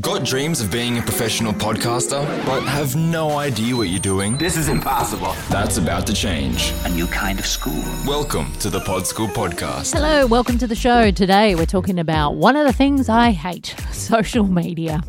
Got dreams of being a professional podcaster, but have no idea what you're doing? This is impossible. That's about to change. A new kind of school. Welcome to the Pod School Podcast. Hello, welcome to the show. Today we're talking about one of the things I hate social media.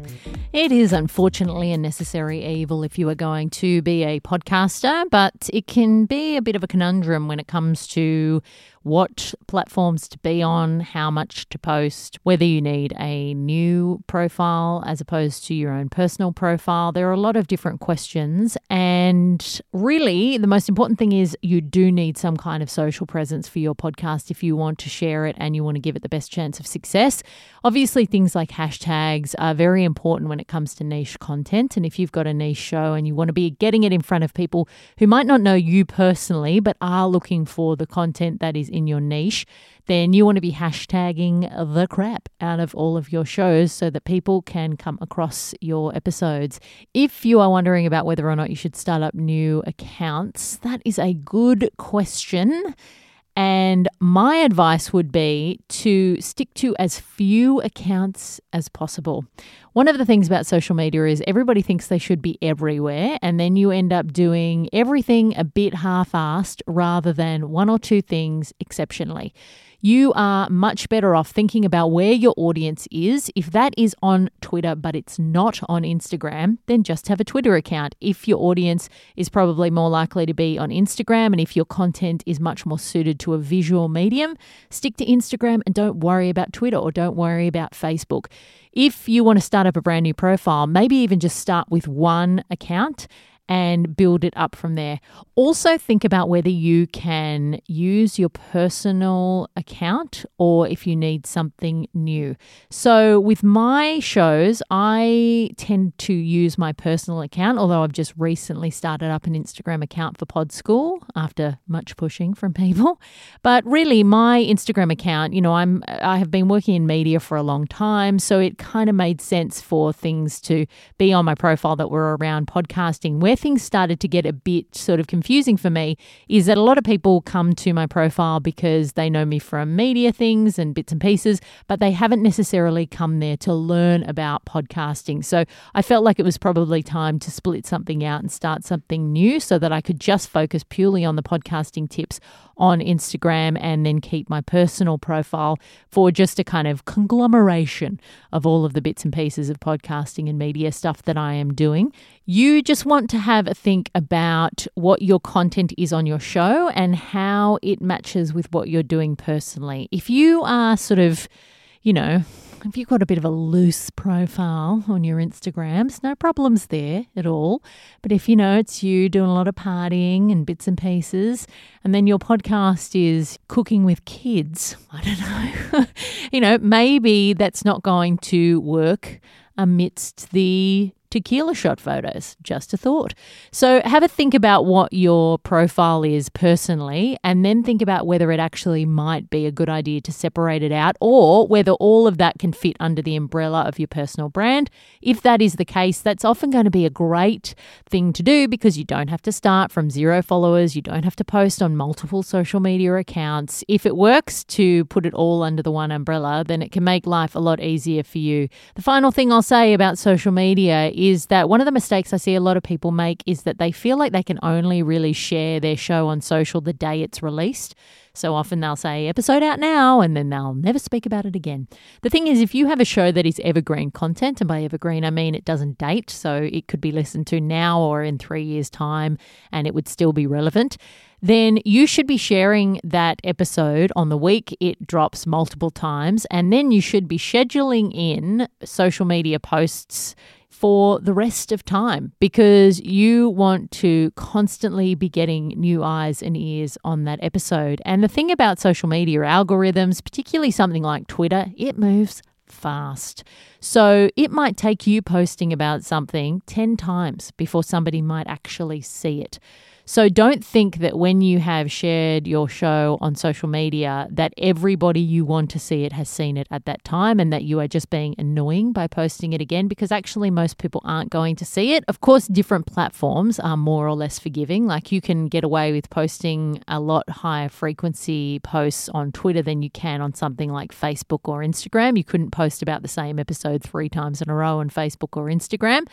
It is unfortunately a necessary evil if you are going to be a podcaster, but it can be a bit of a conundrum when it comes to what platforms to be on, how much to post, whether you need a new profile as opposed to your own personal profile. There are a lot of different questions. And really, the most important thing is you do need some kind of social presence for your podcast if you want to share it and you want to give it the best chance of success. Obviously, things like hashtags are very important when it comes to niche content. And if you've got a niche show and you want to be getting it in front of people who might not know you personally, but are looking for the content that is in your niche, then you want to be hashtagging the crap out of all of your shows so that people can come across your episodes. If you are wondering about whether or not you should start up new accounts, that is a good question. And my advice would be to stick to as few accounts as possible. One of the things about social media is everybody thinks they should be everywhere, and then you end up doing everything a bit half assed rather than one or two things exceptionally you are much better off thinking about where your audience is. If that is on Twitter, but it's not on Instagram, then just have a Twitter account. If your audience is probably more likely to be on Instagram, and if your content is much more suited to a visual medium, stick to Instagram and don't worry about Twitter or don't worry about Facebook. If you want to start up a brand new profile, maybe even just start with one account and build it up from there. Also, think about whether you can use your personal account or if you need something new. So, with my shows, I tend to use my personal account, although I've just recently started up an Instagram account for Pod School after much pushing from people. But really, my Instagram account, you know, I'm I have been working in media for a long time, so it kind of made sense for things to be on my profile that were around podcasting. Where things started to get a bit sort of confusing for me is that a lot of people come to my profile because they know me from media things and bits and pieces, but they haven't necessarily come there to learn about podcasting. So I felt like it was probably time to split something out and start something new so that I could just focus purely on the podcasting tips on Instagram and then keep my personal profile for just a kind of conglomeration of all of the bits and pieces of podcasting and media stuff that I am doing. You just want to have a think about what your content is on your show and how it matches with what you're doing personally. If you are sort of, you know, if you've got a bit of a loose profile on your Instagrams, no problems there at all. But if you know it's you doing a lot of partying and bits and pieces, and then your podcast is cooking with kids, I don't know, you know, maybe that's not going to work amidst the tequila shot photos. Just a thought. So have a think about what your profile is personally, and then think about whether it actually might be a good idea to separate it out or whether all of that can fit under the umbrella of your personal brand. If that is the case, that's often going to be a great thing to do because you don't have to start from zero followers, you don't have to post on multiple social media accounts. If it works to put it all under the one umbrella, then it can make life a lot easier for you. The final thing I'll say about social media that one of the mistakes I see a lot of people make is that they feel like they can only really share their show on social the day it's released. So often they'll say, episode out now, and then they'll never speak about it again. The thing is, if you have a show that is evergreen content, and by evergreen, I mean it doesn't date, so it could be listened to now or in three years' time, and it would still be relevant then you should be sharing that episode on the week it drops multiple times. And then you should be scheduling in social media posts for the rest of time because you want to constantly be getting new eyes and ears on that episode. And the thing about social media algorithms, particularly something like Twitter, it moves fast. So it might take you posting about something 10 times before somebody might actually see it. So don't think that when you have shared your show on social media that everybody you want to see it has seen it at that time and that you are just being annoying by posting it again because actually most people aren't going to see it. Of course, different platforms are more or less forgiving. Like you can get away with posting a lot higher frequency posts on Twitter than you can on something like Facebook or Instagram. You couldn't post about the same episode three times in a row on Facebook or Instagram.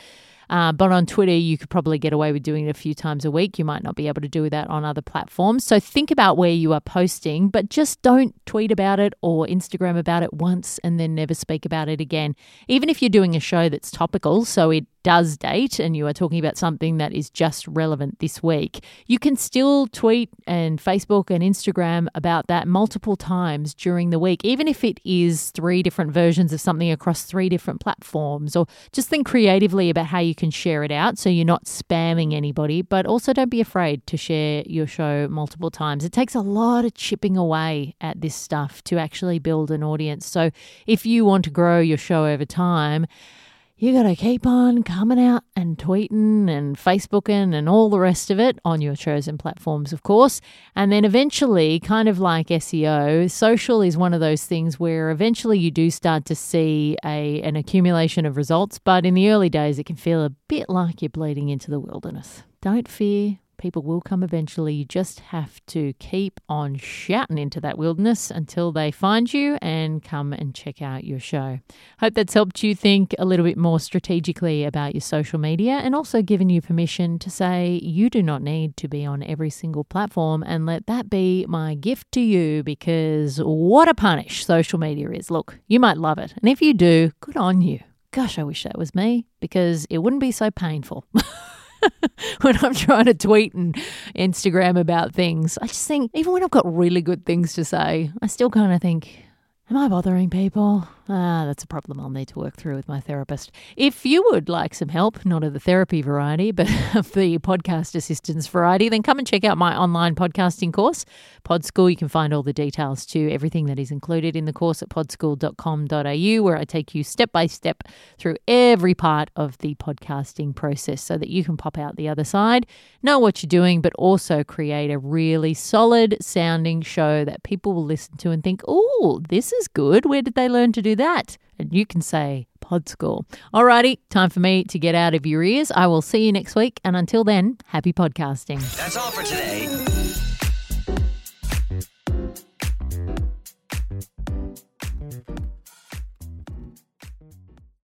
Uh, but on Twitter, you could probably get away with doing it a few times a week. You might not be able to do that on other platforms. So think about where you are posting, but just don't tweet about it or Instagram about it once and then never speak about it again. Even if you're doing a show that's topical, so it does date and you are talking about something that is just relevant this week, you can still tweet and Facebook and Instagram about that multiple times during the week, even if it is three different versions of something across three different platforms. Or just think creatively about how you can share it out so you're not spamming anybody, but also don't be afraid to share your show multiple times. It takes a lot of chipping away at this stuff to actually build an audience. So if you want to grow your show over time, you got to keep on coming out and tweeting and Facebooking and all the rest of it on your chosen platforms, of course. And then eventually, kind of like SEO, social is one of those things where eventually you do start to see a, an accumulation of results. But in the early days, it can feel a bit like you're bleeding into the wilderness. Don't fear, People will come eventually. You just have to keep on shouting into that wilderness until they find you and come and check out your show. Hope that's helped you think a little bit more strategically about your social media and also given you permission to say you do not need to be on every single platform and let that be my gift to you because what a punish social media is. Look, you might love it. And if you do, good on you. Gosh, I wish that was me because it wouldn't be so painful. when I'm trying to tweet and Instagram about things. I just think, even when I've got really good things to say, I still kind of think, am I bothering people? Ah, that's a problem I'll need to work through with my therapist. If you would like some help, not of the therapy variety, but of the podcast assistance variety, then come and check out my online podcasting course, Pod School. You can find all the details to everything that is included in the course at podschool.com.au, where I take you step by step through every part of the podcasting process so that you can pop out the other side, know what you're doing, but also create a really solid sounding show that people will listen to and think, oh, this is good. Where did they learn to do that? And you can say Pod School. Alrighty, time for me to get out of your ears. I will see you next week. And until then, happy podcasting. That's all for today.